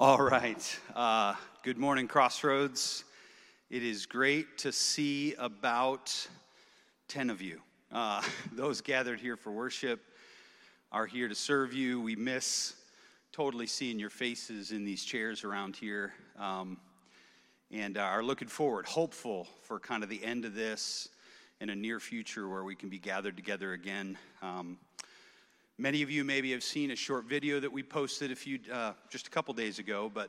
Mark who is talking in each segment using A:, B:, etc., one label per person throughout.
A: All right. Uh, good morning, Crossroads. It is great to see about 10 of you. Uh, those gathered here for worship are here to serve you. We miss totally seeing your faces in these chairs around here um, and are looking forward, hopeful for kind of the end of this in a near future where we can be gathered together again. Um, Many of you maybe have seen a short video that we posted a few, uh, just a couple days ago, but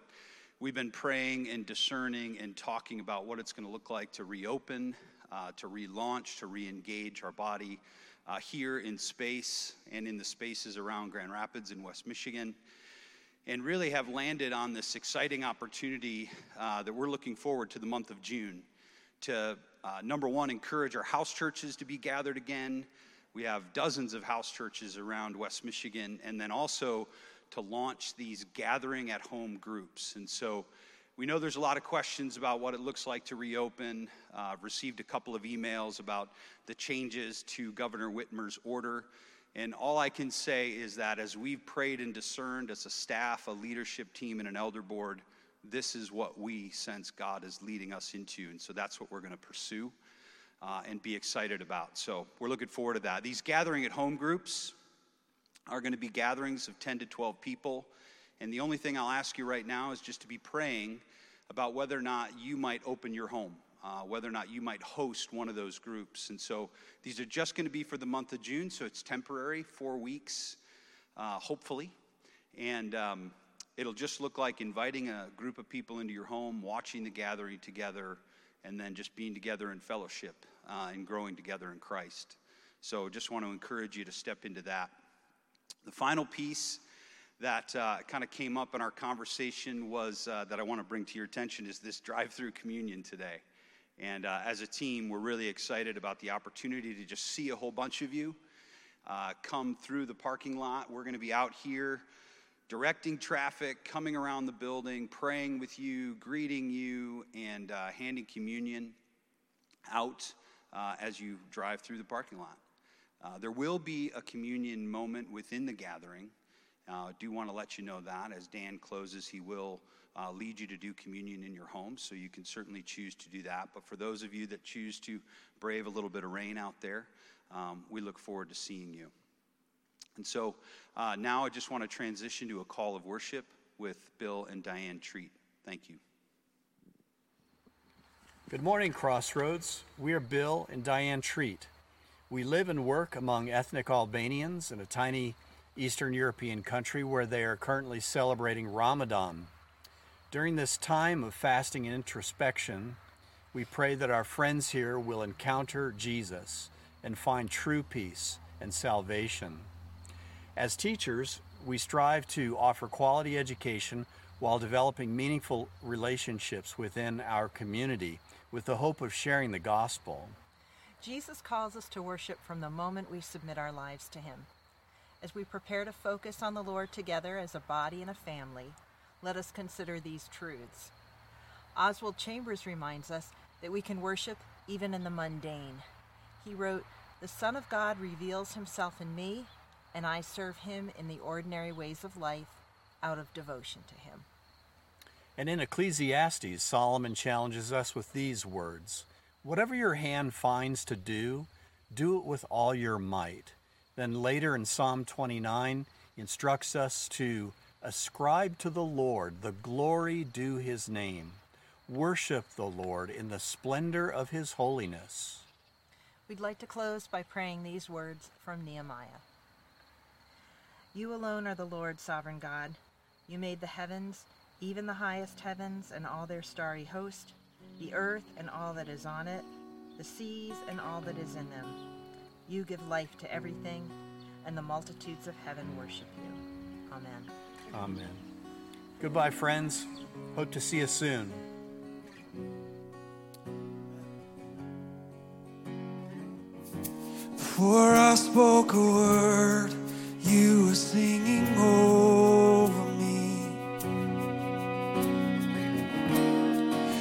A: we've been praying and discerning and talking about what it's going to look like to reopen, uh, to relaunch, to re-engage our body uh, here in space and in the spaces around Grand Rapids in West Michigan, and really have landed on this exciting opportunity uh, that we're looking forward to the month of June to uh, number one, encourage our house churches to be gathered again. We have dozens of house churches around West Michigan, and then also to launch these gathering at home groups. And so we know there's a lot of questions about what it looks like to reopen. Uh, received a couple of emails about the changes to Governor Whitmer's order. And all I can say is that as we've prayed and discerned as a staff, a leadership team, and an elder board, this is what we sense God is leading us into. And so that's what we're going to pursue uh, and be excited about. So we're looking forward to that. These gathering at home groups are going to be gatherings of 10 to 12 people. And the only thing I'll ask you right now is just to be praying about whether or not you might open your home, uh, whether or not you might host one of those groups. And so these are just going to be for the month of June, so it's temporary, four weeks, uh, hopefully. And um, it'll just look like inviting a group of people into your home, watching the gathering together, and then just being together in fellowship uh, and growing together in Christ. So just want to encourage you to step into that. The final piece that uh, kind of came up in our conversation was uh, that I want to bring to your attention is this drive through communion today. And uh, as a team, we're really excited about the opportunity to just see a whole bunch of you uh, come through the parking lot. We're going to be out here directing traffic, coming around the building, praying with you, greeting you, and uh, handing communion out uh, as you drive through the parking lot. Uh, there will be a communion moment within the gathering. Uh, do want to let you know that as Dan closes, he will uh, lead you to do communion in your home, so you can certainly choose to do that. But for those of you that choose to brave a little bit of rain out there, um, we look forward to seeing you. And so uh, now I just want to transition to a call of worship with Bill and Diane Treat. Thank you.
B: Good morning, Crossroads. We are Bill and Diane Treat. We live and work among ethnic Albanians in a tiny Eastern European country where they are currently celebrating Ramadan. During this time of fasting and introspection, we pray that our friends here will encounter Jesus and find true peace and salvation. As teachers, we strive to offer quality education while developing meaningful relationships within our community with the hope of sharing the gospel.
C: Jesus calls us to worship from the moment we submit our lives to Him. As we prepare to focus on the Lord together as a body and a family, let us consider these truths. Oswald Chambers reminds us that we can worship even in the mundane. He wrote, The Son of God reveals Himself in me and I serve him in the ordinary ways of life out of devotion to him.
B: And in Ecclesiastes, Solomon challenges us with these words Whatever your hand finds to do, do it with all your might. Then later in Psalm 29, instructs us to ascribe to the Lord the glory due his name. Worship the Lord in the splendor of his holiness.
C: We'd like to close by praying these words from Nehemiah. You alone are the Lord, sovereign God. You made the heavens, even the highest heavens and all their starry host, the earth and all that is on it, the seas and all that is in them. You give life to everything, and the multitudes of heaven worship you. Amen.
B: Amen. Goodbye, friends. Hope to see you soon.
D: Before I spoke a word, you were singing over me.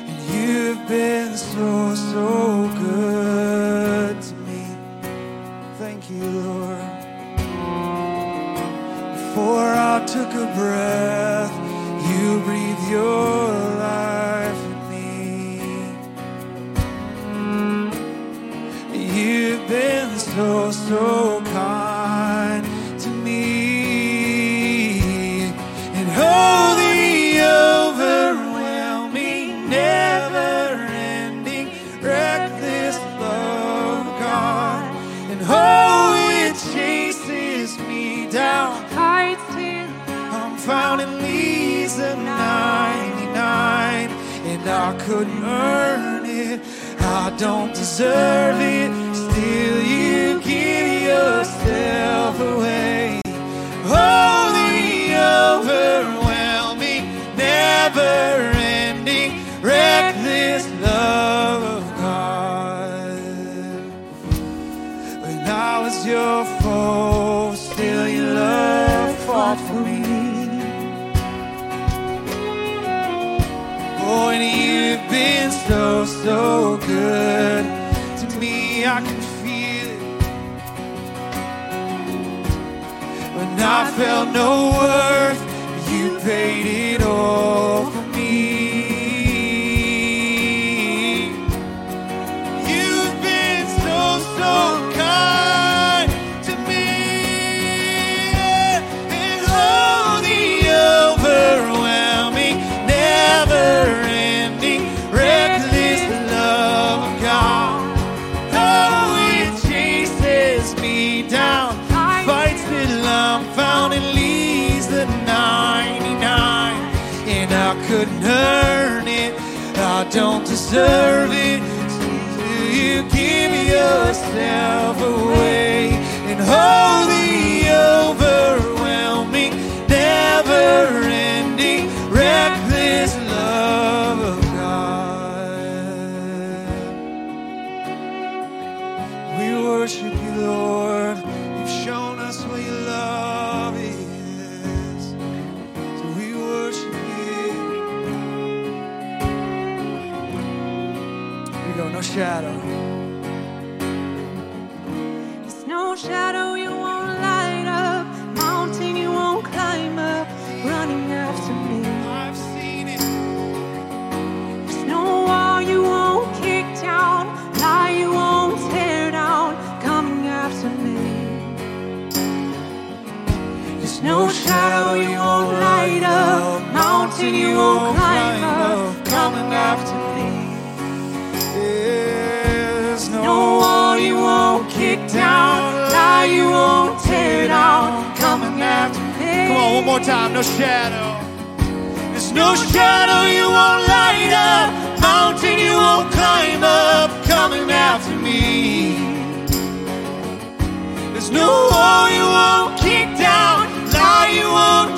D: And you've been so, so good to me. Thank you, Lord. Before I took a breath, you breathed your I couldn't earn it. I don't deserve it. Still, you give yourself away. Holy, overwhelming, never ending, reckless. felt no worry. don't deserve it. Do you give yourself away and hold the overwhelming, never ending, reckless love of God. We worship you, Lord. You've shown us what you love. shadow. more time, no shadow. There's no shadow you won't light up, mountain you won't climb up, coming after me. There's no wall you won't kick down, lie you won't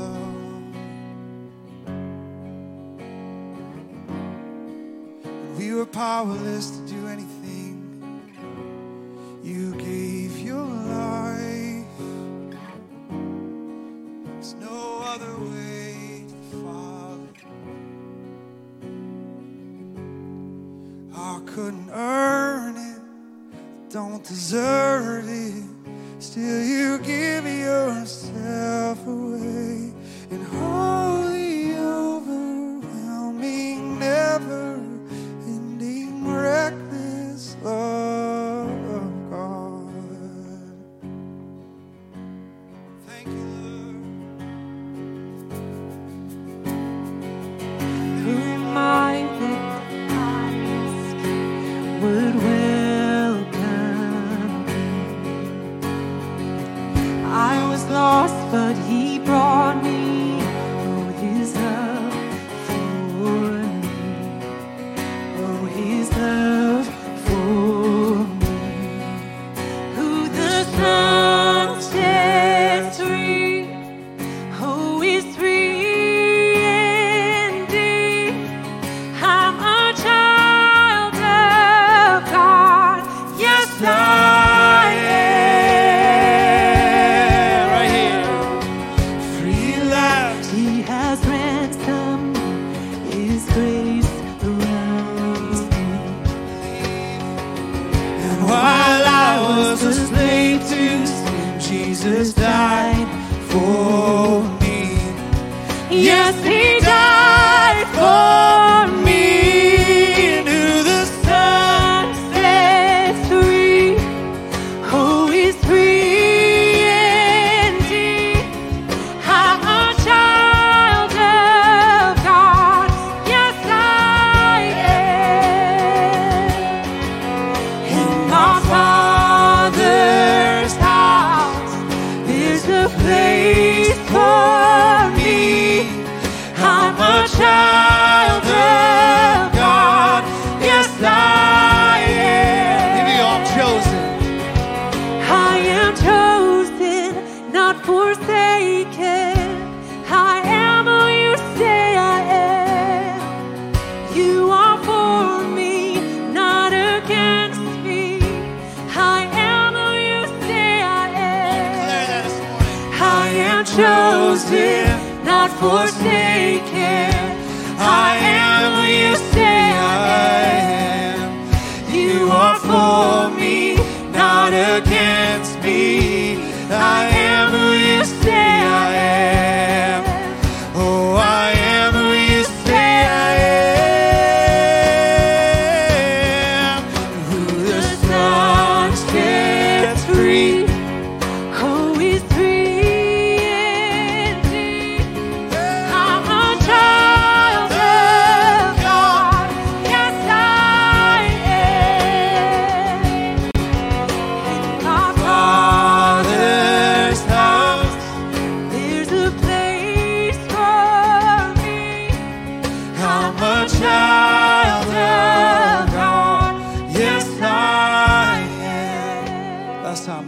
D: were powerless to do anything.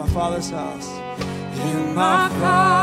E: My Father's house. In My
D: Father's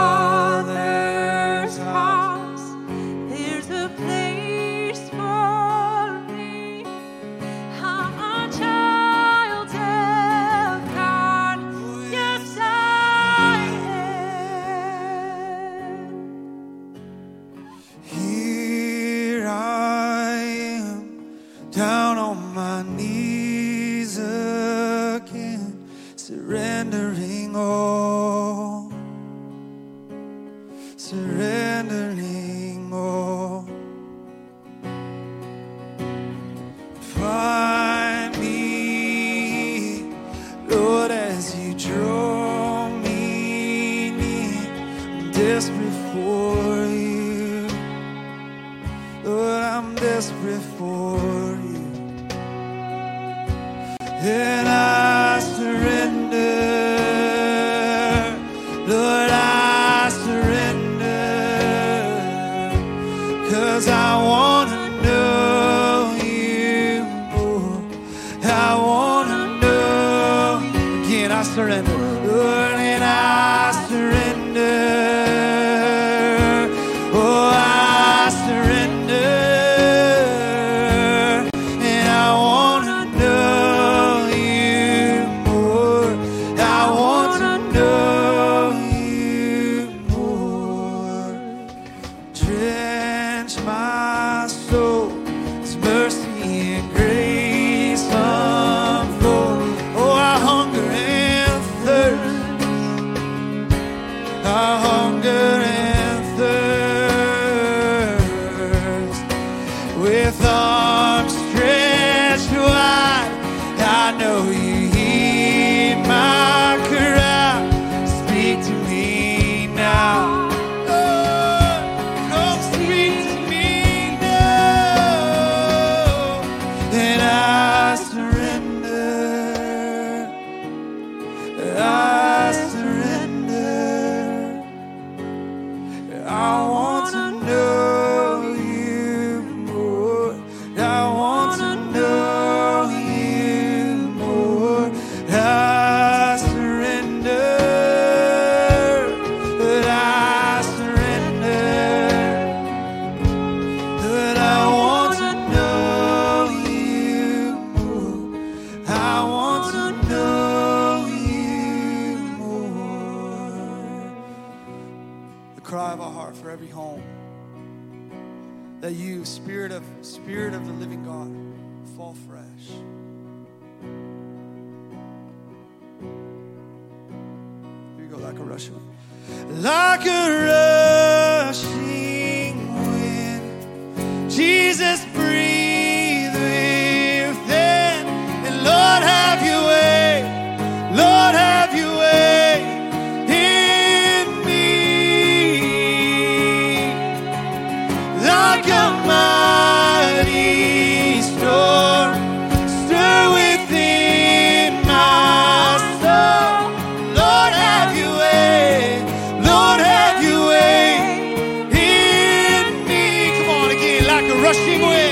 D: again,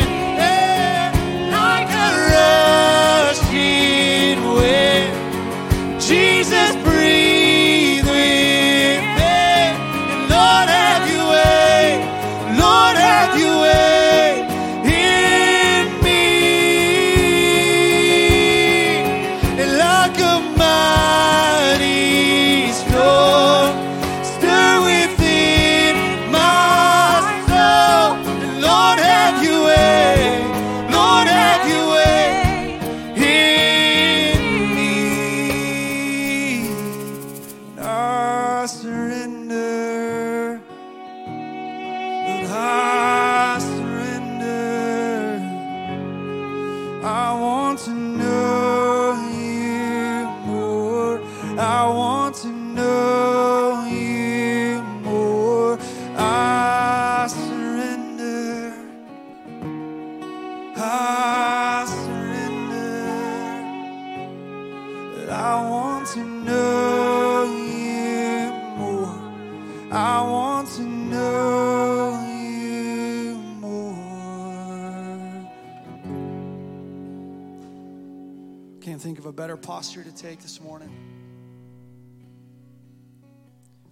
F: posture to take this morning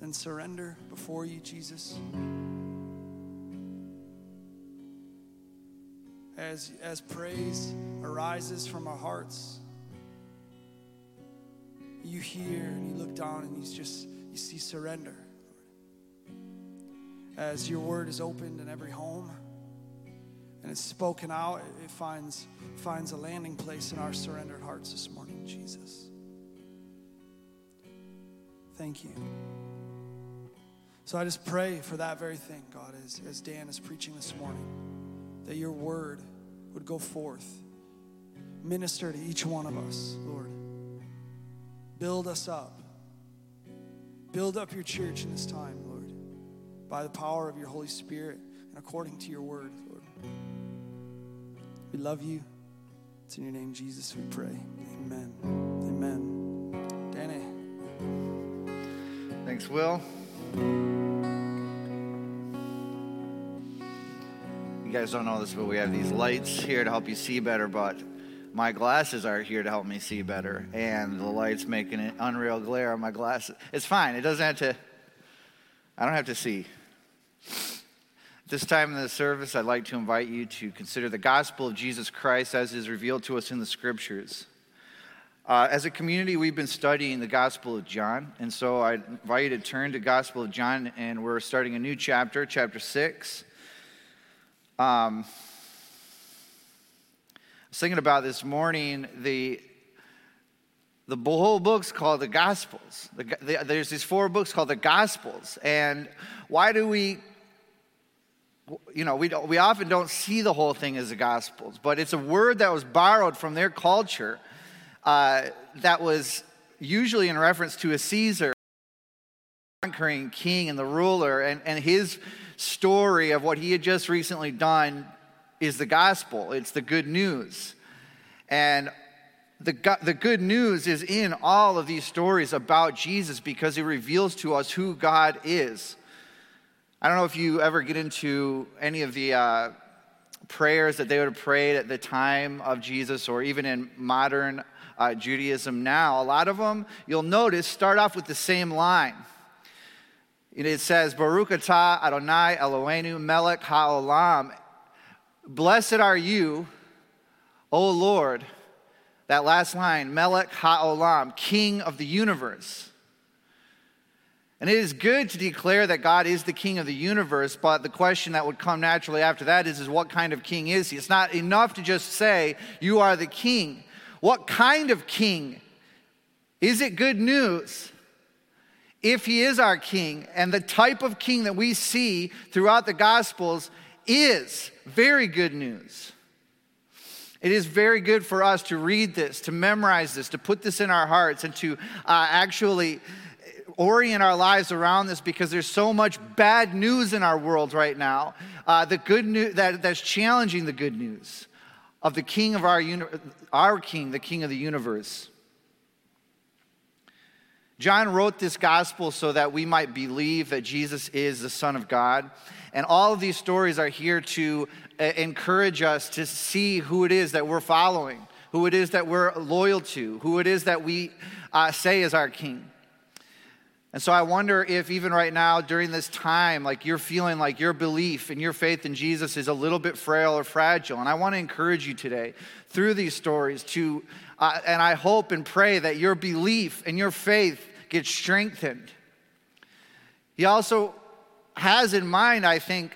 F: than surrender before you, Jesus. As, as praise arises from our hearts, you hear and you look down and you just you see surrender. As your word is opened in every home and it's spoken out, it- finds finds a landing place in our surrendered hearts this morning, Jesus. Thank you. So I just pray for that very thing, God, as, as Dan is preaching this morning, that your word would go forth, minister to each one of us, Lord. Build us up. Build up your church in this time, Lord, by the power of your Holy Spirit and according to your word, Lord. We love you. It's in your name, Jesus, we pray. Amen. Amen. Danny.
G: Thanks, Will. You guys don't know this, but we have these lights here to help you see better, but my glasses are here to help me see better. And the light's making an unreal glare on my glasses. It's fine. It doesn't have to, I don't have to see. This time in the service, I'd like to invite you to consider the gospel of Jesus Christ as is revealed to us in the scriptures. Uh, as a community, we've been studying the Gospel of John, and so I invite you to turn to Gospel of John, and we're starting a new chapter, chapter six. Um, I was thinking about this morning the the whole book's called the Gospels. The, the, there's these four books called the Gospels, and why do we you know, we, we often don't see the whole thing as the Gospels, but it's a word that was borrowed from their culture uh, that was usually in reference to a Caesar, conquering king and the ruler, and, and his story of what he had just recently done is the gospel. It's the good news. And the, the good news is in all of these stories about Jesus because it reveals to us who God is. I don't know if you ever get into any of the uh, prayers that they would have prayed at the time of Jesus or even in modern uh, Judaism now. A lot of them, you'll notice, start off with the same line. It says, Baruch atah Adonai Eloheinu melech ha'olam. Blessed are you, O Lord. That last line, melech ha'olam, king of the universe. And it is good to declare that God is the king of the universe, but the question that would come naturally after that is, is what kind of king is he? It's not enough to just say, you are the king. What kind of king? Is it good news? if he is our king and the type of king that we see throughout the Gospels is very good news. It is very good for us to read this, to memorize this, to put this in our hearts, and to uh, actually orient our lives around this because there's so much bad news in our world right now. Uh, the good news that, that's challenging the good news of the King of our uni- our King, the King of the universe. John wrote this gospel so that we might believe that Jesus is the Son of God. And all of these stories are here to uh, encourage us to see who it is that we're following, who it is that we're loyal to, who it is that we uh, say is our King. And so I wonder if even right now during this time, like you're feeling like your belief and your faith in Jesus is a little bit frail or fragile. And I want to encourage you today through these stories to, uh, and I hope and pray that your belief and your faith gets strengthened. He also has in mind, I think,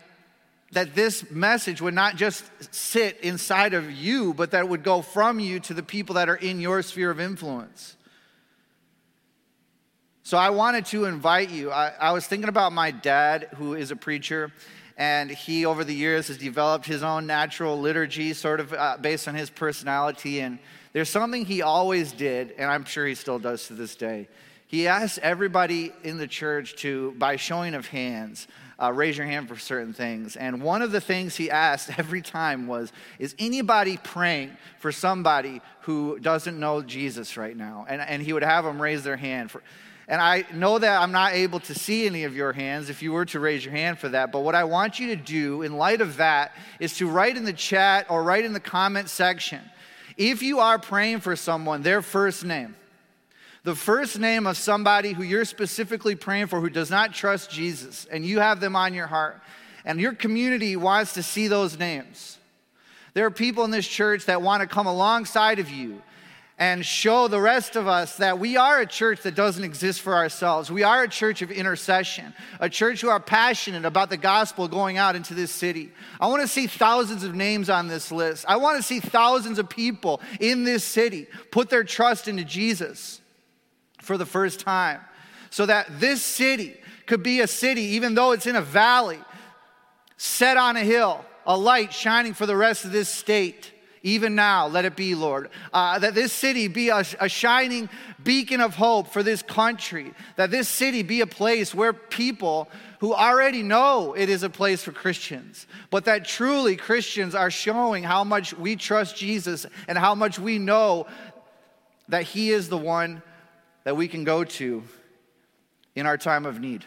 G: that this message would not just sit inside of you, but that it would go from you to the people that are in your sphere of influence. So I wanted to invite you. I, I, was thinking about my dad, who is a preacher, and he, over the years, has developed his own natural liturgy, sort of uh, based on his personality. And there's something he always did, and I'm sure he still does to this day. He asked everybody in the church to, by showing of hands, uh, raise your hand for certain things. And one of the things he asked every time was, Is anybody praying for somebody who doesn't know Jesus right now? And, and he would have them raise their hand. For, and I know that I'm not able to see any of your hands if you were to raise your hand for that. But what I want you to do in light of that is to write in the chat or write in the comment section if you are praying for someone, their first name. The first name of somebody who you're specifically praying for who does not trust Jesus, and you have them on your heart, and your community wants to see those names. There are people in this church that want to come alongside of you and show the rest of us that we are a church that doesn't exist for ourselves. We are a church of intercession, a church who are passionate about the gospel going out into this city. I want to see thousands of names on this list. I want to see thousands of people in this city put their trust into Jesus for the first time so that this city could be a city, even though it's in a valley, set on a hill, a light shining for the rest of this state even now, let it be, Lord. Uh, that this city be a, a shining beacon of hope for this country. That this city be a place where people who already know it is a place for Christians, but that truly Christians are showing how much we trust Jesus and how much we know that He is the one that we can go to in our time of need.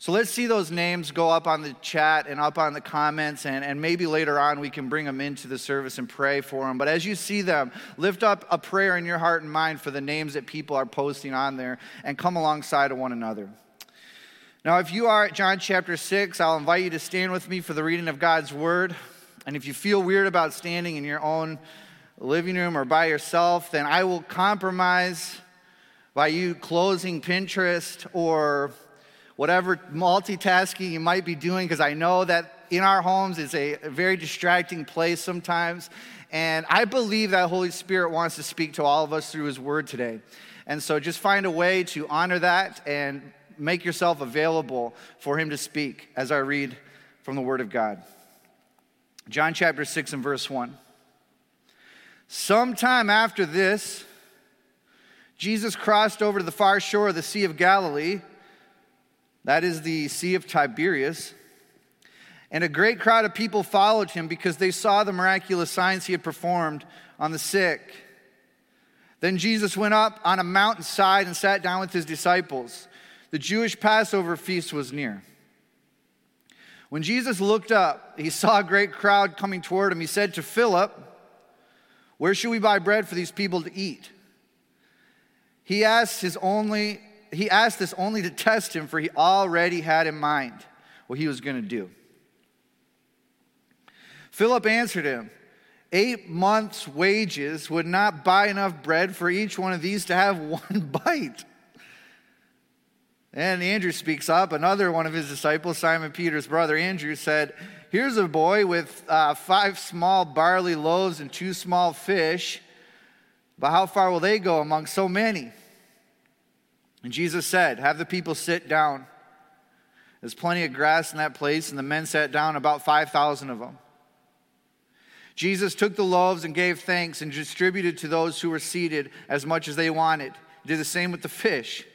G: So let's see those names go up on the chat and up on the comments, and, and maybe later on we can bring them into the service and pray for them. But as you see them, lift up a prayer in your heart and mind for the names that people are posting on there and come alongside of one another. Now, if you are at John chapter 6, I'll invite you to stand with me for the reading of God's word. And if you feel weird about standing in your own living room or by yourself, then I will compromise by you closing Pinterest or whatever multitasking you might be doing, because I know that in our homes is a very distracting place sometimes. And I believe that Holy Spirit wants to speak to all of us through His Word today. And so just find a way to honor that and make yourself available for Him to speak as I read from the Word of God. John chapter 6 and verse 1. Sometime after this, Jesus crossed over to the far shore of the Sea of Galilee that is the Sea of Tiberias. And a great crowd of people followed him because they saw the miraculous signs he had performed on the sick. Then Jesus went up on a mountainside and sat down with his disciples. The Jewish Passover feast was near. When Jesus looked up, he saw a great crowd coming toward him. He said to Philip, Where should we buy bread for these people to eat? He asked his only he asked this only to test him, for he already had in mind what he was going to do. Philip answered him, Eight months' wages would not buy enough bread for each one of these to have one bite. And Andrew speaks up. Another one of his disciples, Simon Peter's brother Andrew, said, Here's a boy with uh, five small barley loaves and two small fish, but how far will they go among so many? And Jesus said, Have the people sit down. There's plenty of grass in that place, and the men sat down, about 5,000 of them. Jesus took the loaves and gave thanks and distributed to those who were seated as much as they wanted. He did the same with the fish.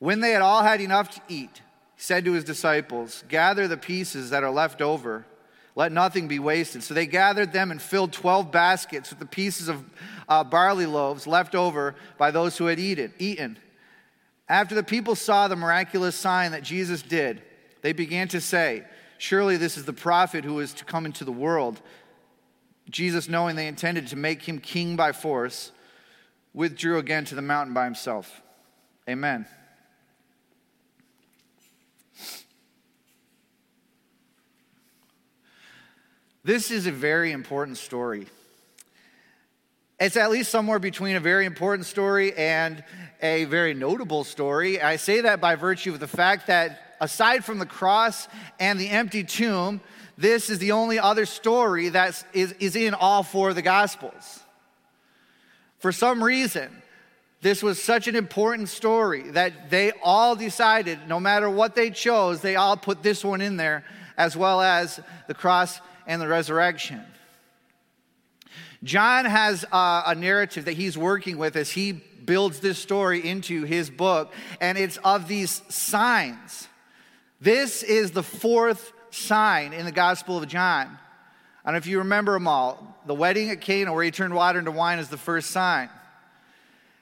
G: When they had all had enough to eat, he said to his disciples, Gather the pieces that are left over. Let nothing be wasted. So they gathered them and filled 12 baskets with the pieces of uh, barley loaves left over by those who had eaten. eaten. After the people saw the miraculous sign that Jesus did, they began to say, Surely this is the prophet who is to come into the world. Jesus, knowing they intended to make him king by force, withdrew again to the mountain by himself. Amen. This is a very important story. It's at least somewhere between a very important story and a very notable story. I say that by virtue of the fact that aside from the cross and the empty tomb, this is the only other story that is, is in all four of the Gospels. For some reason, this was such an important story that they all decided, no matter what they chose, they all put this one in there, as well as the cross and the resurrection. John has a, a narrative that he's working with as he builds this story into his book, and it's of these signs. This is the fourth sign in the Gospel of John. I don't know if you remember them all. The wedding at Cana, where he turned water into wine, is the first sign.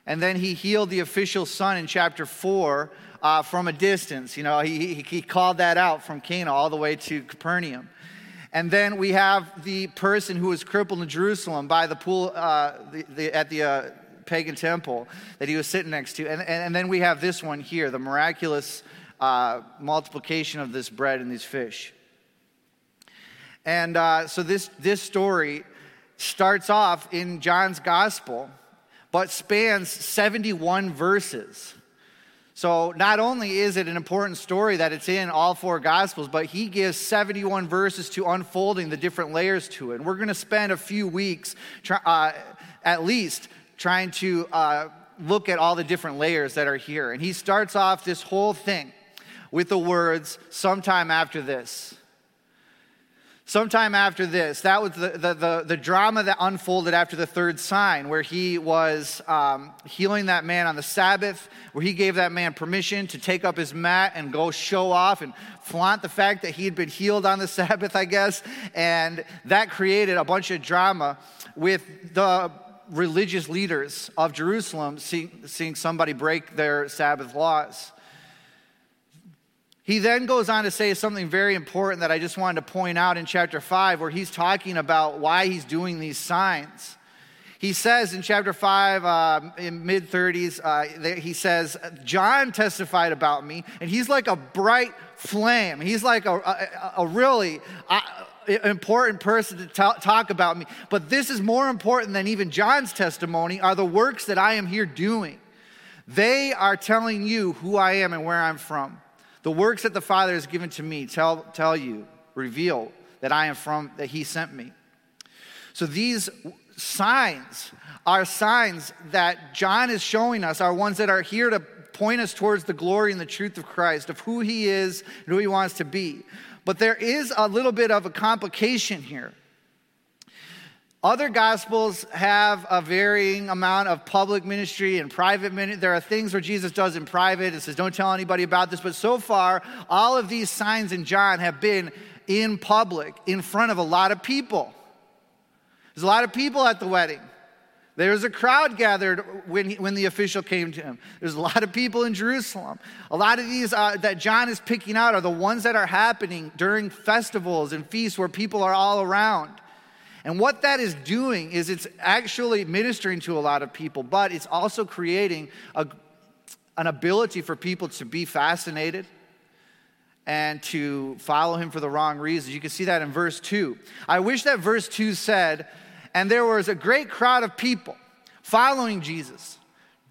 G: And then he healed the official son in chapter 4 uh, from a distance. You know, he, he, he called that out from Cana all the way to Capernaum. And then we have the person who was crippled in Jerusalem by the pool uh, the, the, at the uh, pagan temple that he was sitting next to. And, and, and, then we have this one here the miraculous uh, multiplication of this bread and these fish. And uh, so this, this story starts off in John's gospel, but spans 71 verses. So, not only is it an important story that it's in all four Gospels, but he gives 71 verses to unfolding the different layers to it. And we're going to spend a few weeks, uh, at least, trying to uh, look at all the different layers that are here. And he starts off this whole thing with the words, sometime after this. Sometime after this, that was the, the, the, the, drama that unfolded after the third sign, where he was um, healing that man on the Sabbath, where he gave that man permission to take up his mat and go show off and flaunt the fact that he had been healed on the Sabbath, I guess. And that created a bunch of drama with the religious leaders of Jerusalem seeing, seeing somebody break their Sabbath laws. He then goes on to say something very important that I just wanted to point out in chapter 5, where he's talking about why he's doing these signs. He says in chapter 5, uh, in mid 30s, uh, he says, John testified about me, and he's like a bright flame. He's like a, a, a really uh, important person to t- talk about me. But this is more important than even John's testimony are the works that I am here doing. They are telling you who I am and where I'm from. The works that the Father has given to me tell, tell you, reveal that I am from, that He sent me. So these signs are signs that John is showing us, are ones that are here to point us towards the glory and the truth of Christ, of who He is and who He wants to be. But there is a little bit of a complication here. Other gospels have a varying amount of public ministry and private ministry. There are things where Jesus does in private and says, Don't tell anybody about this. But so far, all of these signs in John have been in public, in front of a lot of people. There's a lot of people at the wedding. There was a crowd gathered when, he, when the official came to him. There's a lot of people in Jerusalem. A lot of these uh, that John is picking out are the ones that are happening during festivals and feasts where people are all around. And what that is doing is it's actually ministering to a lot of people, but it's also creating a, an ability for people to be fascinated and to follow him for the wrong reasons. You can see that in verse 2. I wish that verse 2 said, and there was a great crowd of people following Jesus,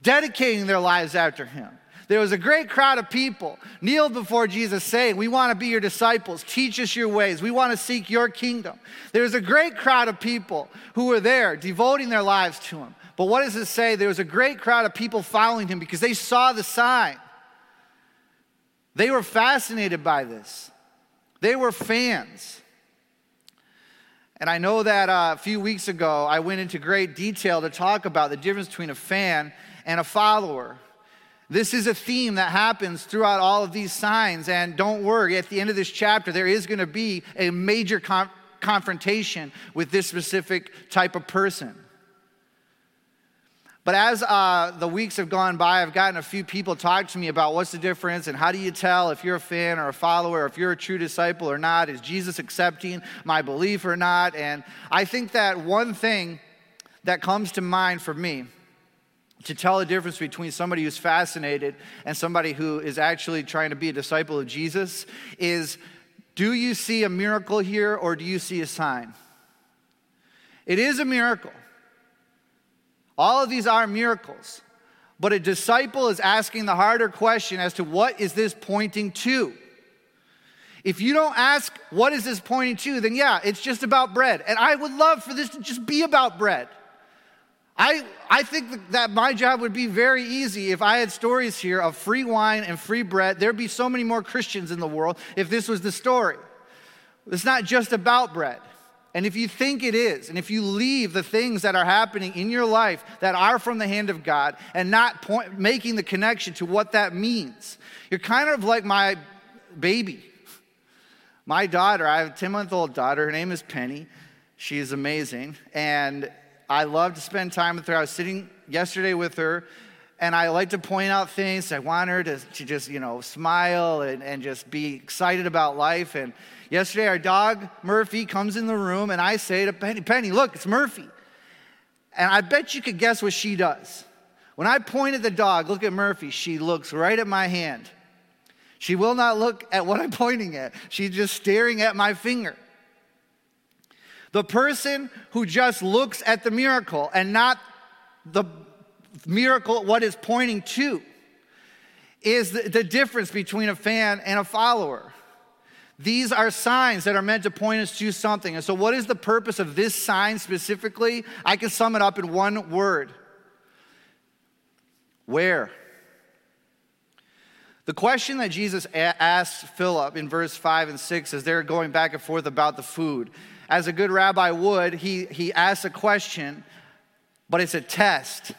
G: dedicating their lives after him. There was a great crowd of people kneeled before Jesus saying, We want to be your disciples. Teach us your ways. We want to seek your kingdom. There was a great crowd of people who were there devoting their lives to him. But what does it say? There was a great crowd of people following him because they saw the sign. They were fascinated by this, they were fans. And I know that uh, a few weeks ago I went into great detail to talk about the difference between a fan and a follower. This is a theme that happens throughout all of these signs. And don't worry, at the end of this chapter, there is going to be a major con- confrontation with this specific type of person. But as uh, the weeks have gone by, I've gotten a few people talk to me about what's the difference and how do you tell if you're a fan or a follower, if you're a true disciple or not? Is Jesus accepting my belief or not? And I think that one thing that comes to mind for me to tell the difference between somebody who's fascinated and somebody who is actually trying to be a disciple of Jesus is do you see a miracle here or do you see a sign? It is a miracle. All of these are miracles. But a disciple is asking the harder question as to what is this pointing to? If you don't ask, what is this pointing to, then yeah, it's just about bread. And I would love for this to just be about bread. I, I think that my job would be very easy if I had stories here of free wine and free bread. There'd be so many more Christians in the world if this was the story. It's not just about bread. And if you think it is, and if you leave the things that are happening in your life that are from the hand of God and not point, making the connection to what that means, you're kind of like my baby. My daughter, I have a 10 month old daughter. Her name is Penny. She is amazing. And I love to spend time with her. I was sitting yesterday with her, and I like to point out things. I want her to, to just, you know, smile and, and just be excited about life. And Yesterday, our dog Murphy comes in the room, and I say to Penny, Penny, look, it's Murphy. And I bet you could guess what she does. When I point at the dog, look at Murphy, she looks right at my hand. She will not look at what I'm pointing at, she's just staring at my finger. The person who just looks at the miracle and not the miracle, what is pointing to, is the, the difference between a fan and a follower. These are signs that are meant to point us to something. And so, what is the purpose of this sign specifically? I can sum it up in one word Where? The question that Jesus asks Philip in verse 5 and 6 as they're going back and forth about the food, as a good rabbi would, he, he asks a question, but it's a test.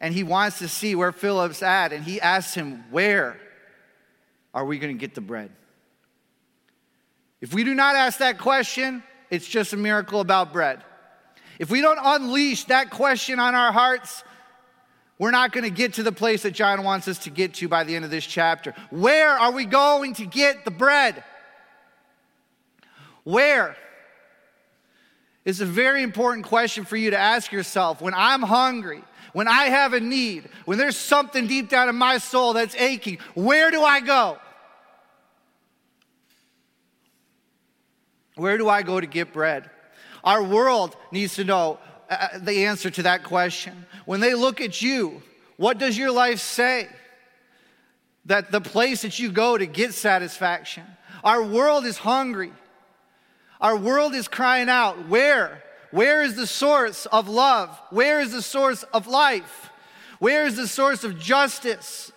G: And he wants to see where Philip's at. And he asks him, Where are we going to get the bread? If we do not ask that question, it's just a miracle about bread. If we don't unleash that question on our hearts, we're not going to get to the place that John wants us to get to by the end of this chapter. Where are we going to get the bread? Where? It's a very important question for you to ask yourself. When I'm hungry, when I have a need, when there's something deep down in my soul that's aching, where do I go? Where do I go to get bread? Our world needs to know uh, uh, the answer to that question. When they look at you, what does your life say? That the place that you go to get satisfaction. Our world is hungry. Our world is crying out, Where? Where is the source of love? Where is the source of life? Where is the source of justice?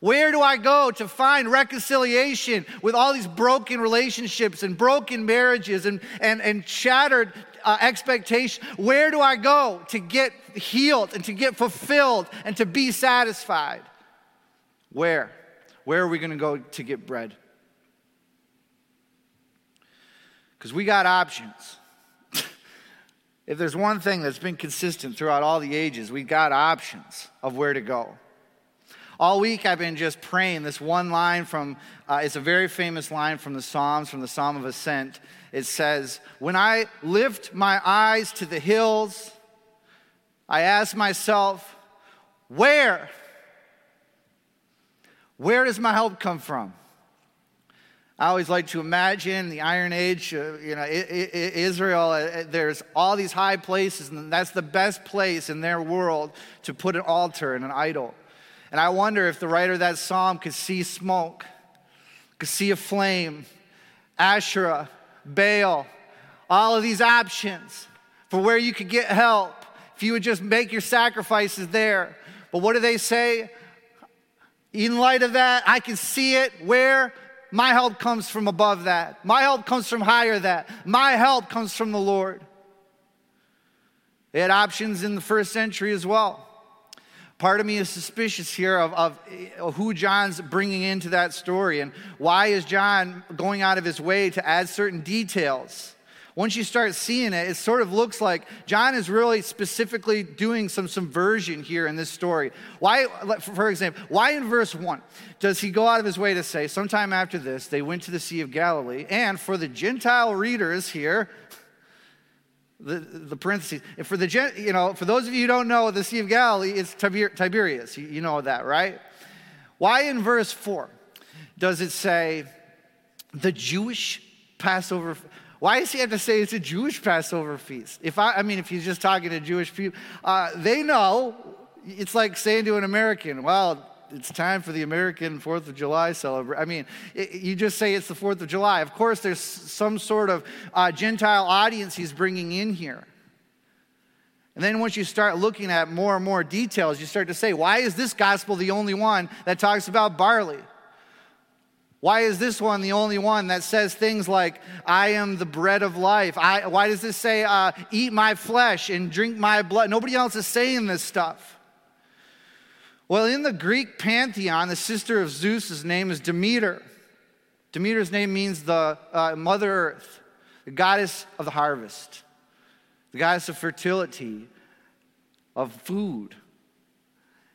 G: Where do I go to find reconciliation with all these broken relationships and broken marriages and, and, and shattered uh, expectations? Where do I go to get healed and to get fulfilled and to be satisfied? Where? Where are we going to go to get bread? Because we got options. if there's one thing that's been consistent throughout all the ages, we got options of where to go. All week I've been just praying this one line from, uh, it's a very famous line from the Psalms, from the Psalm of Ascent. It says, When I lift my eyes to the hills, I ask myself, Where? Where does my help come from? I always like to imagine the Iron Age, uh, you know, Israel, uh, there's all these high places, and that's the best place in their world to put an altar and an idol. And I wonder if the writer of that psalm could see smoke, could see a flame, Asherah, Baal, all of these options for where you could get help if you would just make your sacrifices there. But what do they say? In light of that, I can see it where my help comes from above that. My help comes from higher that. My help comes from the Lord. They had options in the first century as well. Part of me is suspicious here of, of, eh, who John's bringing into that story and why is John going out of his way to add certain details. Once you start seeing it, it sort of looks like John is really specifically doing some subversion here in this story. Why, for example, why in verse 1 does he go out of his way to say, sometime after this, they went to the Sea of Galilee, and for the Gentile readers here, the, the parentheses, for the, you know, for those of you who don't know, the Sea of Galilee is Tiber, Tiberias. You, you know that, right? Why in verse 4 does it say the Jewish Passover? Why does he have to say it's a Jewish Passover feast? If I, I mean, if he's just talking to Jewish people, uh, they know. It's like saying to an American, well, it's time for the American Fourth of July celebration. I mean, it, you just say it's the Fourth of July. Of course, there's some sort of uh, Gentile audience he's bringing in here. And then once you start looking at more and more details, you start to say, why is this gospel the only one that talks about barley? Why is this one the only one that says things like, I am the bread of life? I, why does this say, uh, eat my flesh and drink my blood? Nobody else is saying this stuff. Well, in the Greek pantheon, the sister of Zeus's name is Demeter. Demeter's name means the uh, Mother Earth, the goddess of the harvest, the goddess of fertility, of food.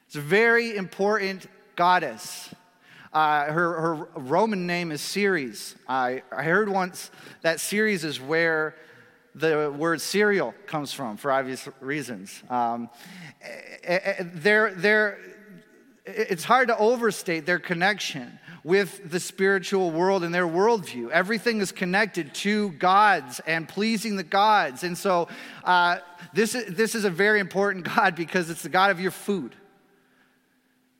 G: It's a very important goddess. Uh, her, her Roman name is Ceres. I, I heard once that Ceres is where the word cereal comes from for obvious reasons. Um, eh, eh, they're, they're, it's hard to overstate their connection with the spiritual world and their worldview. Everything is connected to gods and pleasing the gods. And so uh, this, this is a very important God because it's the God of your food.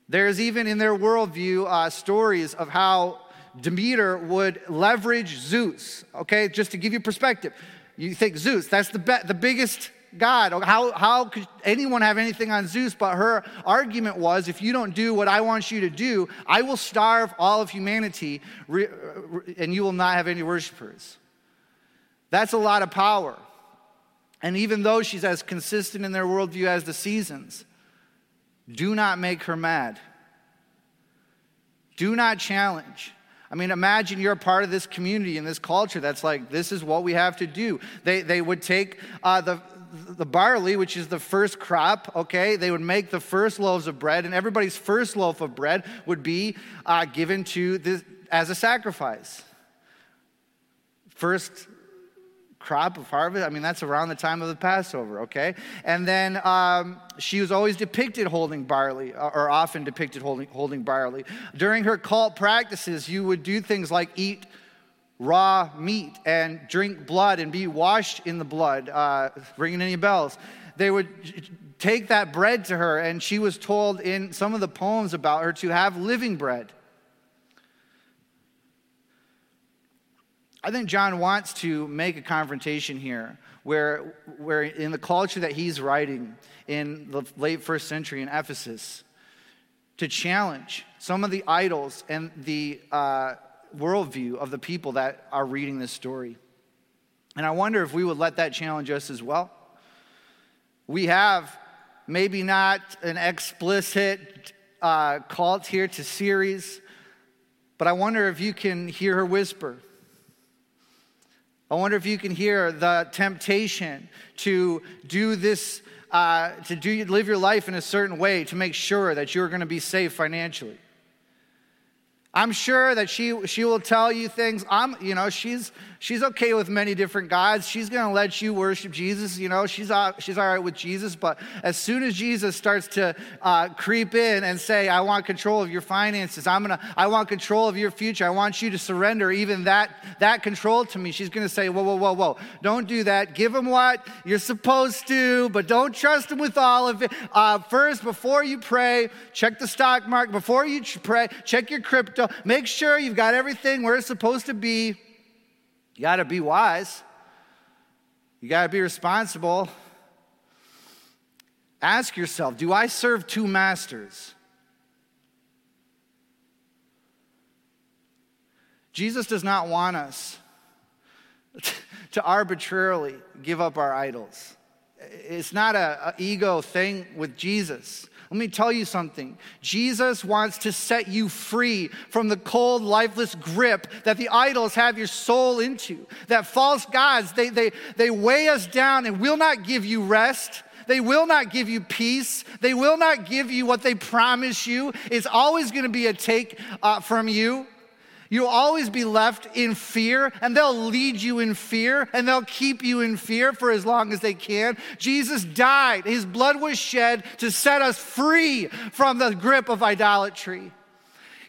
G: There's even in their worldview uh, stories of how Demeter would leverage Zeus. Okay, just to give you perspective, you think Zeus, that's the, be- the biggest God. How, how could anyone have anything on Zeus? But her argument was if you don't do what I want you to do, I will starve all of humanity re- and you will not have any worshipers. That's a lot of power. And even though she's as consistent in their worldview as the seasons, do not make her mad. Do not challenge. I mean, imagine you're a part of this community and this culture that's like, this is what we have to do. They, they would take uh, the, the barley, which is the first crop, okay? They would make the first loaves of bread, and everybody's first loaf of bread would be uh, given to this as a sacrifice. First crop of harvest. I mean, that's around the time of the Passover, okay? And then um, she was always depicted holding barley, uh, or often depicted holding, holding barley. During her cult practices, you would do things like eat raw meat and drink blood and be washed in the blood, uh, ringing any bells. They would take that bread to her, and she was told in some of the poems about her to have living bread. I think John wants to make a confrontation here where, where in the culture that he's writing in the late first century in Ephesus, to challenge some of the idols and the uh, worldview of the people that are reading this story. And I wonder if we would let that challenge us as well. We have maybe not an explicit uh, call here to Ceres, but I wonder if you can hear her whisper I wonder if you can hear the temptation to do this, uh, to do, live your life in a certain way to make sure that you're going to be safe financially. I'm sure that she, she will tell you things. I'm, you know, she's, she's okay with many different gods. She's going to let you worship Jesus. You know, she's, uh, she's all right with Jesus. But as soon as Jesus starts to uh, creep in and say, I want control of your finances, I'm to, I want control of your future. I want you to surrender even that, that control to me. She's going to say, whoa, whoa, whoa, whoa. Don't do that. Give him what you're supposed to, but don't trust him with all of it. Uh, first, before you pray, check the stock market. Before you pray, check your crypto make sure you've got everything where it's supposed to be. You got to be wise, you got to be responsible. Ask yourself do I serve two masters? Jesus does not want us to arbitrarily give up our idols. It's not an ego thing with Jesus. Let me tell you something. Jesus wants to set you free from the cold, lifeless grip that the idols have your soul into. That false gods, they, they, they weigh us down and will not give you rest. They will not give you peace. They will not give you what they promise you. It's always going to be a take uh, from you. You'll always be left in fear, and they'll lead you in fear, and they'll keep you in fear for as long as they can. Jesus died, his blood was shed to set us free from the grip of idolatry.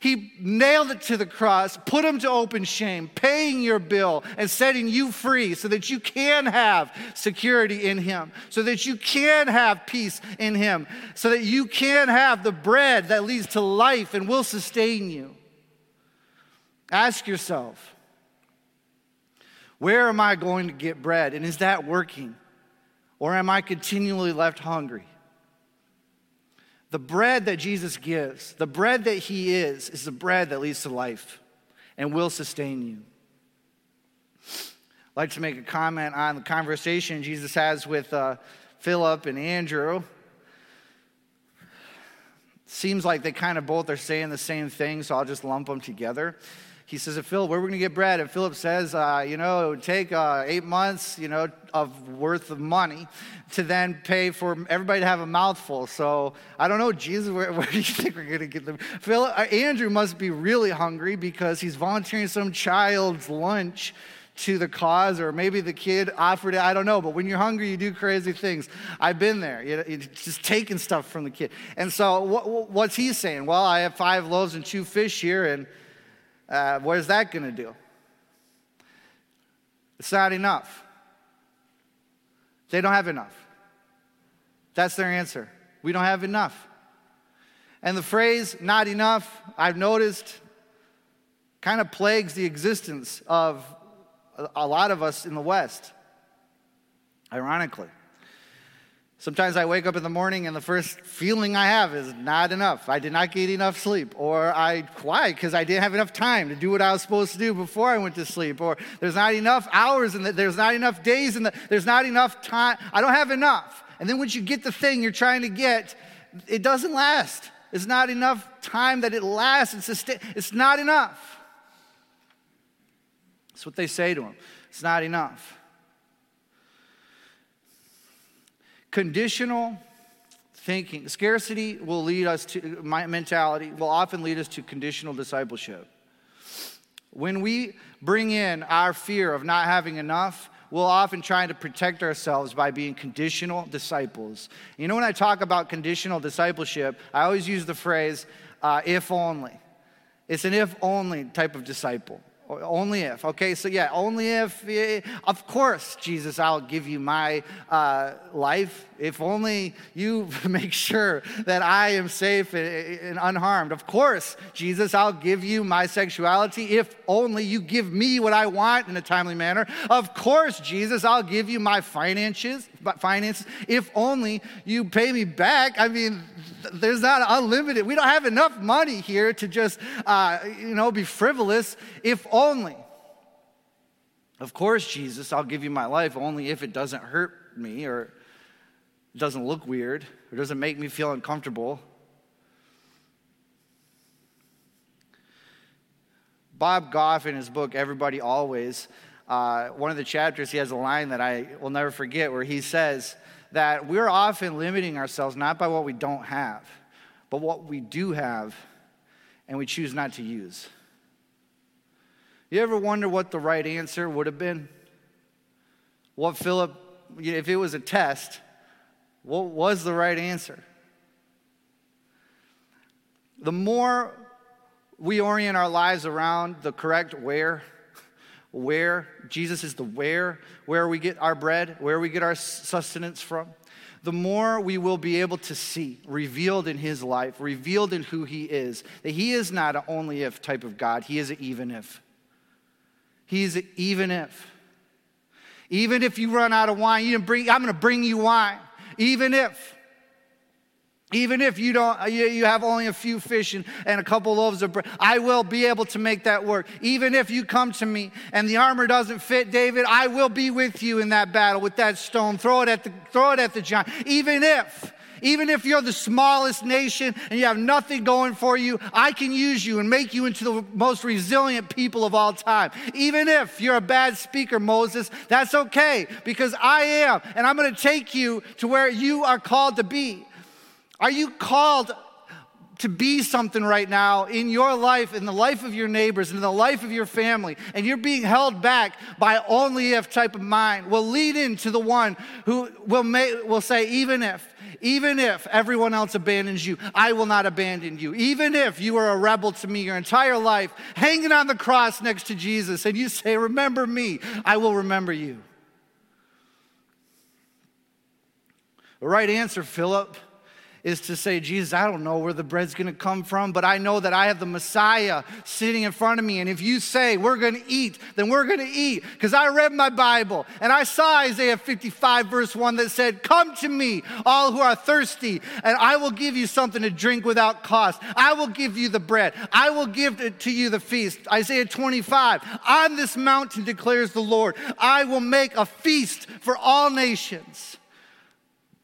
G: He nailed it to the cross, put him to open shame, paying your bill and setting you free so that you can have security in him, so that you can have peace in him, so that you can have the bread that leads to life and will sustain you. Ask yourself, where am I going to get bread? And is that working? Or am I continually left hungry? The bread that Jesus gives, the bread that He is, is the bread that leads to life and will sustain you. I'd like to make a comment on the conversation Jesus has with uh, Philip and Andrew. Seems like they kind of both are saying the same thing, so I'll just lump them together he says Philip, where are we going to get bread? And Philip says, uh, you know, it would take uh, eight months, you know, of worth of money to then pay for everybody to have a mouthful. So I don't know, Jesus, where, where do you think we're going to get them? Philip, uh, Andrew must be really hungry because he's volunteering some child's lunch to the cause, or maybe the kid offered it. I don't know. But when you're hungry, you do crazy things. I've been there. You know, just taking stuff from the kid. And so, what, what's he saying? Well, I have five loaves and two fish here, and uh, what is that going to do? It's not enough. They don't have enough. That's their answer. We don't have enough. And the phrase not enough, I've noticed, kind of plagues the existence of a lot of us in the West, ironically. Sometimes I wake up in the morning and the first feeling I have is not enough. I did not get enough sleep. Or I, why? Because I didn't have enough time to do what I was supposed to do before I went to sleep. Or there's not enough hours and the, there's not enough days and the, there's not enough time. I don't have enough. And then once you get the thing you're trying to get, it doesn't last. It's not enough time that it lasts. It's, sustain- it's not enough. That's what they say to him. It's not enough. Conditional thinking, scarcity will lead us to, my mentality will often lead us to conditional discipleship. When we bring in our fear of not having enough, we'll often try to protect ourselves by being conditional disciples. You know, when I talk about conditional discipleship, I always use the phrase, uh, if only. It's an if only type of disciple. Only if. Okay, so yeah, only if. Of course, Jesus, I'll give you my uh, life if only you make sure that I am safe and unharmed. Of course, Jesus, I'll give you my sexuality if only you give me what I want in a timely manner. Of course, Jesus, I'll give you my finances, finances if only you pay me back. I mean, there's not unlimited. We don't have enough money here to just, uh, you know, be frivolous. If only. Of course, Jesus, I'll give you my life only if it doesn't hurt me or it doesn't look weird or doesn't make me feel uncomfortable. Bob Goff, in his book, Everybody Always, uh, one of the chapters, he has a line that I will never forget where he says that we're often limiting ourselves not by what we don't have, but what we do have and we choose not to use. You ever wonder what the right answer would have been? What Philip, if it was a test, what was the right answer? The more we orient our lives around the correct where, where, Jesus is the where, where we get our bread, where we get our sustenance from, the more we will be able to see revealed in his life, revealed in who he is, that he is not an only if type of God, he is an even if. He's an even if. Even if you run out of wine, you bring, I'm to bring you wine. Even if. Even if you don't, you have only a few fish and, and a couple loaves of bread, I will be able to make that work. Even if you come to me and the armor doesn't fit, David, I will be with you in that battle with that stone. Throw it at the, throw it at the giant. Even if, even if you're the smallest nation and you have nothing going for you, I can use you and make you into the most resilient people of all time. Even if you're a bad speaker, Moses, that's okay because I am, and I'm going to take you to where you are called to be. Are you called to be something right now in your life, in the life of your neighbors, in the life of your family, and you're being held back by only if type of mind, will lead into the one who will, may, will say, even if, even if everyone else abandons you, I will not abandon you. Even if you are a rebel to me your entire life, hanging on the cross next to Jesus, and you say, Remember me, I will remember you. The right answer, Philip is to say, Jesus, I don't know where the bread's gonna come from, but I know that I have the Messiah sitting in front of me. And if you say we're gonna eat, then we're gonna eat. Because I read my Bible and I saw Isaiah 55, verse 1 that said, Come to me, all who are thirsty, and I will give you something to drink without cost. I will give you the bread, I will give to you the feast. Isaiah 25, on this mountain declares the Lord, I will make a feast for all nations.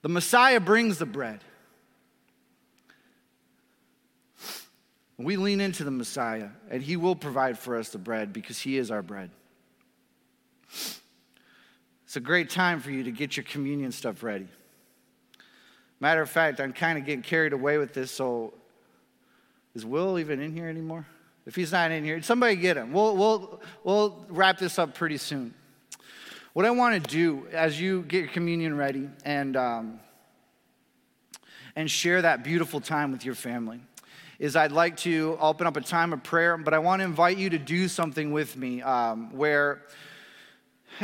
G: The Messiah brings the bread. We lean into the Messiah, and He will provide for us the bread because He is our bread. It's a great time for you to get your communion stuff ready. Matter of fact, I'm kind of getting carried away with this, so is Will even in here anymore? If he's not in here, somebody get him. We'll, we'll, we'll wrap this up pretty soon. What I want to do as you get your communion ready and, um, and share that beautiful time with your family is I'd like to open up a time of prayer, but I want to invite you to do something with me um, where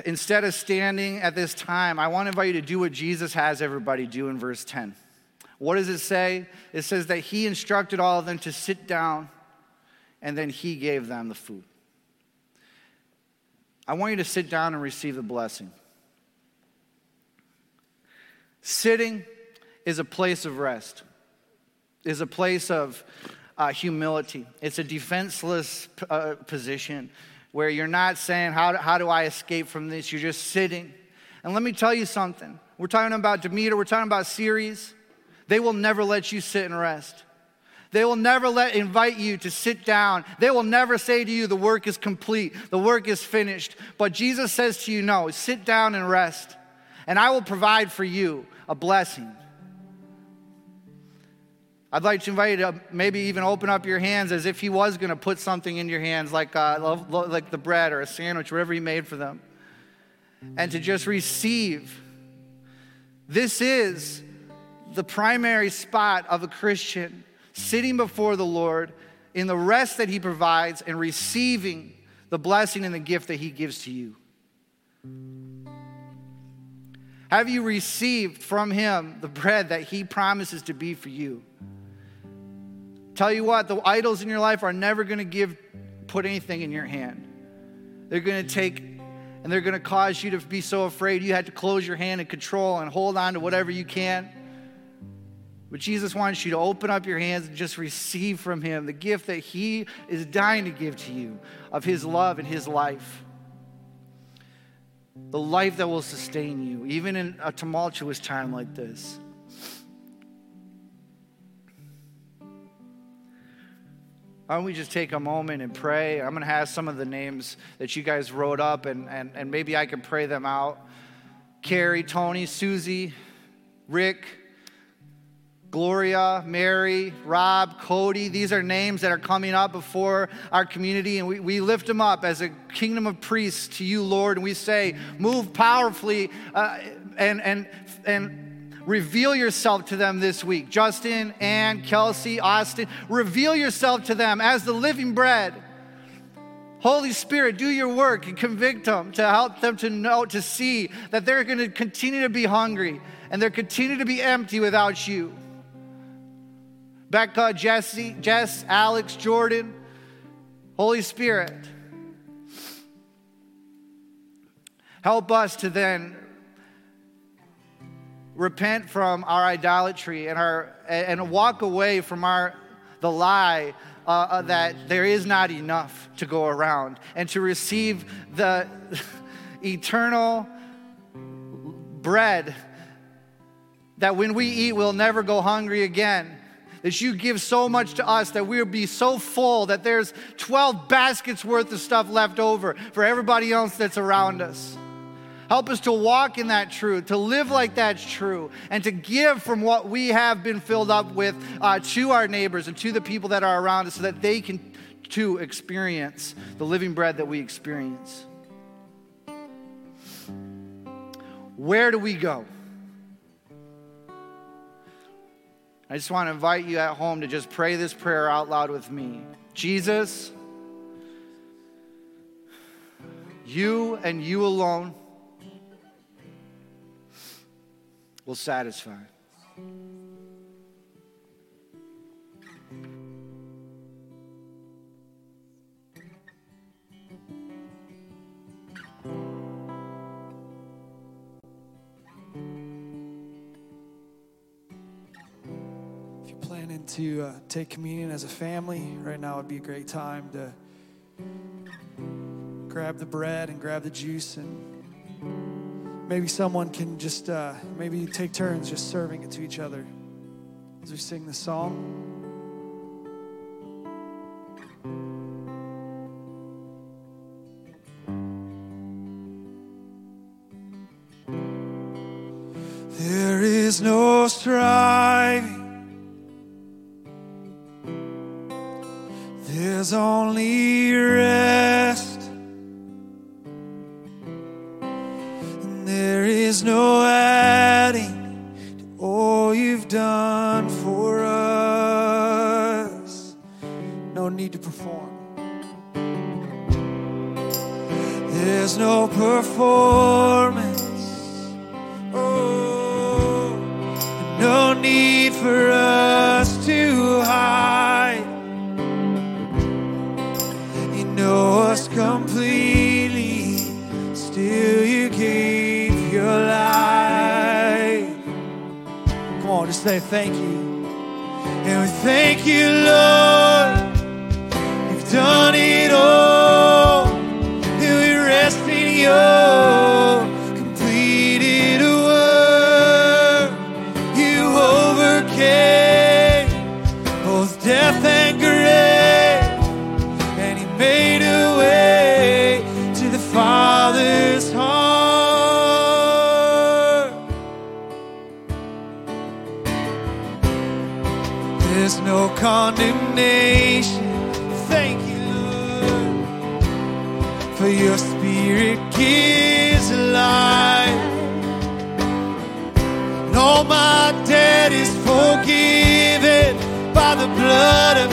G: instead of standing at this time, I want to invite you to do what Jesus has everybody do in verse 10. What does it say? It says that he instructed all of them to sit down and then he gave them the food. I want you to sit down and receive the blessing. Sitting is a place of rest is a place of uh, humility. It's a defenseless uh, position where you're not saying, how do, how do I escape from this? You're just sitting. And let me tell you something. We're talking about Demeter, we're talking about Ceres. They will never let you sit and rest. They will never let invite you to sit down. They will never say to you, the work is complete, the work is finished. But Jesus says to you, no, sit down and rest, and I will provide for you a blessing. I'd like to invite you to maybe even open up your hands as if he was going to put something in your hands, like, uh, like the bread or a sandwich, whatever he made for them, and to just receive. This is the primary spot of a Christian sitting before the Lord in the rest that he provides and receiving the blessing and the gift that he gives to you. Have you received from him the bread that he promises to be for you? Tell you what, the idols in your life are never going to give, put anything in your hand. They're going to take and they're going to cause you to be so afraid you have to close your hand and control and hold on to whatever you can. But Jesus wants you to open up your hands and just receive from Him the gift that He is dying to give to you of His love and His life. The life that will sustain you, even in a tumultuous time like this. Why don't we just take a moment and pray? I'm going to have some of the names that you guys wrote up, and, and, and maybe I can pray them out. Carrie, Tony, Susie, Rick, Gloria, Mary, Rob, Cody. These are names that are coming up before our community, and we, we lift them up as a kingdom of priests to you, Lord. And we say, move powerfully uh, and, and, and reveal yourself to them this week. Justin, Ann, Kelsey, Austin, reveal yourself to them as the living bread. Holy Spirit, do your work and convict them to help them to know, to see that they're going to continue to be hungry and they're continue to be empty without you. Becca, Jesse, Jess, Alex, Jordan, Holy Spirit. Help us to then repent from our idolatry and our and walk away from our the lie uh, uh, that there is not enough to go around and to receive the eternal bread that when we eat we'll never go hungry again that you give so much to us that we'll be so full that there's 12 baskets worth of stuff left over for everybody else that's around us. Help us to walk in that truth, to live like that's true, and to give from what we have been filled up with uh, to our neighbors and to the people that are around us so that they can too experience the living bread that we experience. Where do we go? I just want to invite you at home to just pray this prayer out loud with me. Jesus, you and you alone will satisfy.
D: planning to uh, take communion as a family, right now would be a great time to grab the bread and grab the juice and maybe someone can just uh, maybe take turns just serving it to each other as we sing the song. There is no striving There's only rest, No need to perform. There's no performance. Oh, no need for us to hide. You know us completely. Still, you gave your life. Come on, just say thank you. And we thank you, Lord. Done it all. And we rest in your completed work. You overcame both death and grave. And he made a way to the Father's heart. There's no condemnation. My debt is forgiven by the blood of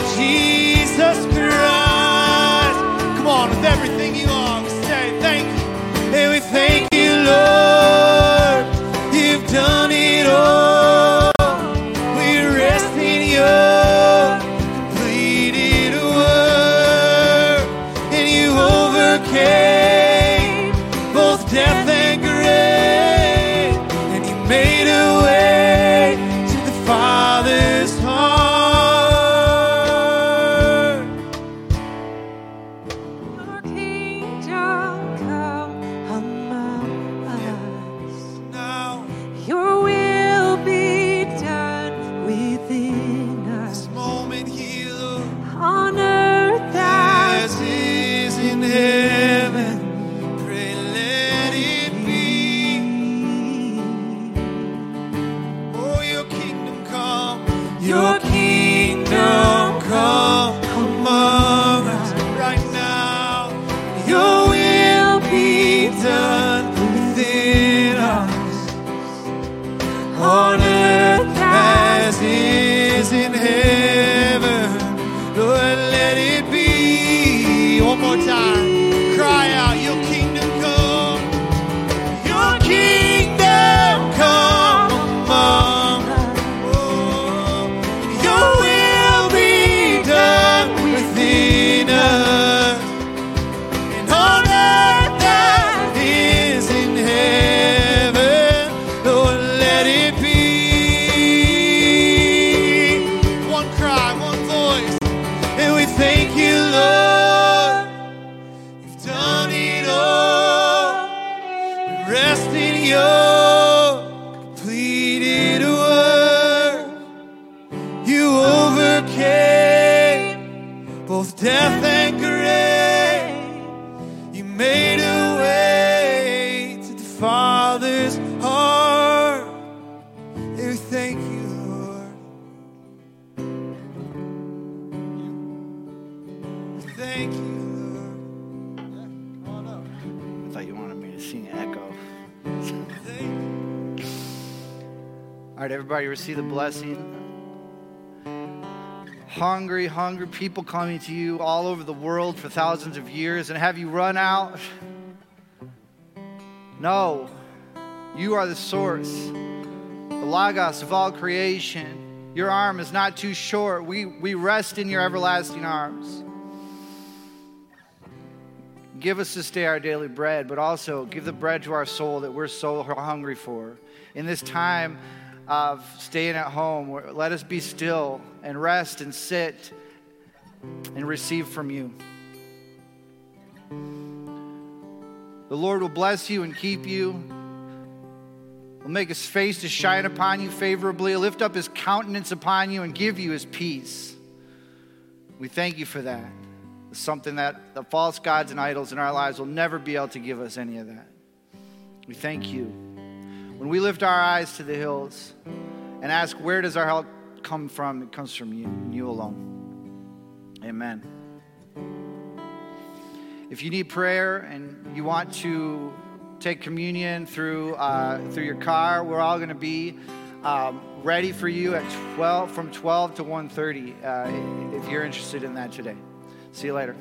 D: All right,
G: everybody, receive the blessing. Hungry, hungry people coming to you all over the world for thousands of years, and have you run out? No. You are the source, the Logos of all creation. Your arm is not too short. We, we rest in your everlasting arms. Give us this day our daily bread, but also give the bread to our soul that we're so hungry for. In this time of staying at home, let us be still and rest and sit and receive from you. The Lord will bless you and keep you. Will make his face to shine upon you favorably, lift up his countenance upon you, and give you his peace. We thank you for that. It's something that the false gods and idols in our lives will never be able to give us any of that. We thank you. When we lift our eyes to the hills and ask, where does our help come from? It comes from you and you alone. Amen. If you need prayer and you want to take communion through uh, through your car, we're all going to be um, ready for you at 12 from 12 to 1:30 uh, if you're interested in that today. See you later.